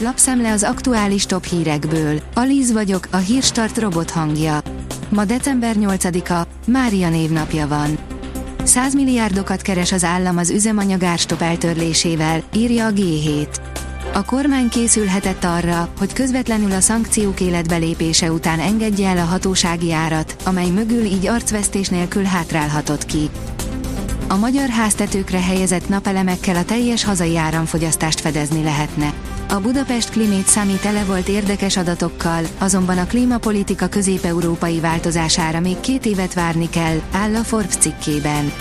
lapszemle az aktuális top hírekből. Alíz vagyok, a hírstart robot hangja. Ma december 8-a, Mária névnapja van. 100 milliárdokat keres az állam az üzemanyag árstop eltörlésével, írja a G7. A kormány készülhetett arra, hogy közvetlenül a szankciók életbelépése után engedje el a hatósági árat, amely mögül így arcvesztés nélkül hátrálhatott ki. A magyar háztetőkre helyezett napelemekkel a teljes hazai áramfogyasztást fedezni lehetne. A Budapest Climate Summit tele volt érdekes adatokkal, azonban a klímapolitika közép-európai változására még két évet várni kell, áll a Forbes cikkében.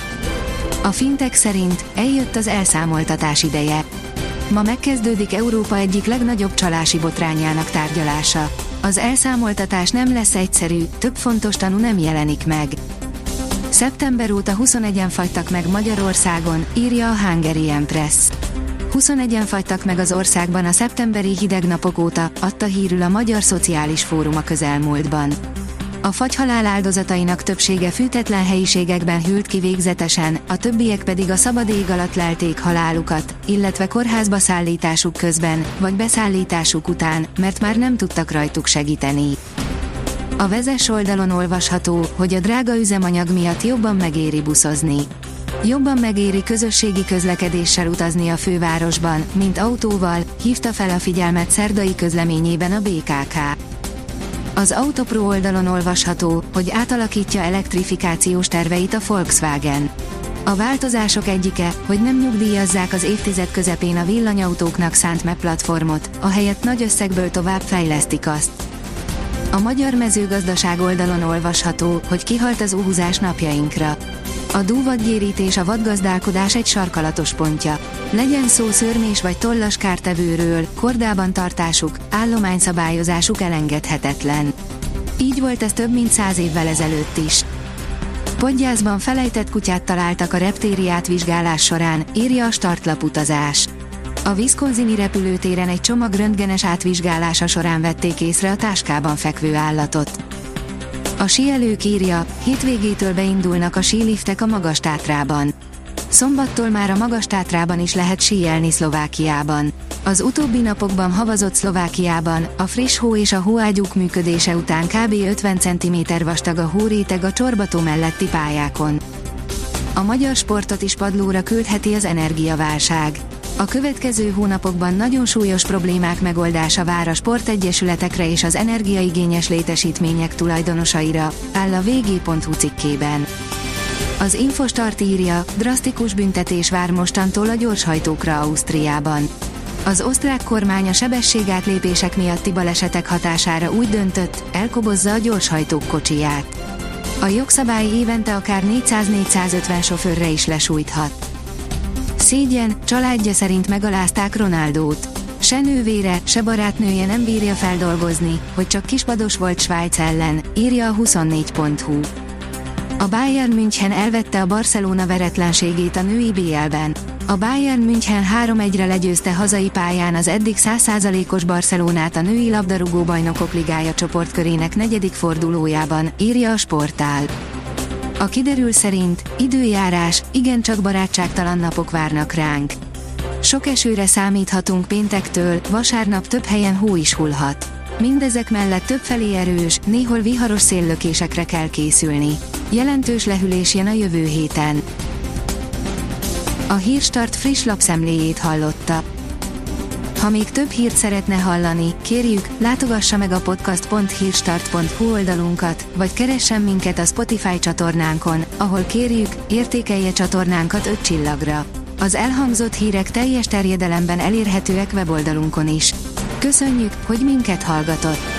A fintek szerint eljött az elszámoltatás ideje. Ma megkezdődik Európa egyik legnagyobb csalási botrányának tárgyalása. Az elszámoltatás nem lesz egyszerű, több fontos tanú nem jelenik meg. Szeptember óta 21-en fagytak meg Magyarországon, írja a Hungarian Press. 21-en fagytak meg az országban a szeptemberi hideg napok óta, adta hírül a Magyar Szociális Fórum a közelmúltban. A fagyhalál áldozatainak többsége fűtetlen helyiségekben hűlt ki végzetesen, a többiek pedig a szabad ég alatt lelték halálukat, illetve kórházba szállításuk közben, vagy beszállításuk után, mert már nem tudtak rajtuk segíteni. A vezes oldalon olvasható, hogy a drága üzemanyag miatt jobban megéri buszozni. Jobban megéri közösségi közlekedéssel utazni a fővárosban, mint autóval, hívta fel a figyelmet szerdai közleményében a BKK. Az Autopro oldalon olvasható, hogy átalakítja elektrifikációs terveit a Volkswagen. A változások egyike, hogy nem nyugdíjazzák az évtized közepén a villanyautóknak szánt MEP platformot, ahelyett nagy összegből tovább fejlesztik azt. A magyar mezőgazdaság oldalon olvasható, hogy kihalt az úhúzás napjainkra. A dúvadgyérítés a vadgazdálkodás egy sarkalatos pontja. Legyen szó szörmés vagy tollas kártevőről, kordában tartásuk, állományszabályozásuk elengedhetetlen. Így volt ez több mint száz évvel ezelőtt is. Podgyászban felejtett kutyát találtak a reptériát vizsgálás során, írja a startlap utazás. A Wisconsini repülőtéren egy csomag röntgenes átvizsgálása során vették észre a táskában fekvő állatot. A síelők írja, hétvégétől beindulnak a síliftek a Magas Tátrában. Szombattól már a Magas Tátrában is lehet síelni Szlovákiában. Az utóbbi napokban havazott Szlovákiában, a friss hó és a hóágyúk működése után kb. 50 cm vastag a hóréteg a csorbató melletti pályákon. A magyar sportot is padlóra küldheti az energiaválság. A következő hónapokban nagyon súlyos problémák megoldása vár a sportegyesületekre és az energiaigényes létesítmények tulajdonosaira, áll a vg.hu cikkében. Az Infostart írja, drasztikus büntetés vár mostantól a gyorshajtókra Ausztriában. Az osztrák kormány a sebességátlépések miatti balesetek hatására úgy döntött, elkobozza a gyorshajtók kocsiját. A jogszabály évente akár 400-450 sofőrre is lesújthat. Szégyen, családja szerint megalázták Ronaldót. Se nővére, se barátnője nem bírja feldolgozni, hogy csak kispados volt Svájc ellen, írja a 24.hu. A Bayern München elvette a Barcelona veretlenségét a női BL-ben. A Bayern München 3-1-re legyőzte hazai pályán az eddig 100%-os Barcelonát a női labdarúgó bajnokok ligája csoportkörének negyedik fordulójában, írja a sportál. A kiderül szerint időjárás, igencsak barátságtalan napok várnak ránk. Sok esőre számíthatunk péntektől, vasárnap több helyen hó is hullhat. Mindezek mellett többfelé erős, néhol viharos széllökésekre kell készülni. Jelentős lehűlés jön a jövő héten. A Hírstart friss lapszemléjét hallotta. Ha még több hírt szeretne hallani, kérjük, látogassa meg a podcast.hírstart.hu oldalunkat, vagy keressen minket a Spotify csatornánkon, ahol kérjük, értékelje csatornánkat 5 csillagra. Az elhangzott hírek teljes terjedelemben elérhetőek weboldalunkon is. Köszönjük, hogy minket hallgatott!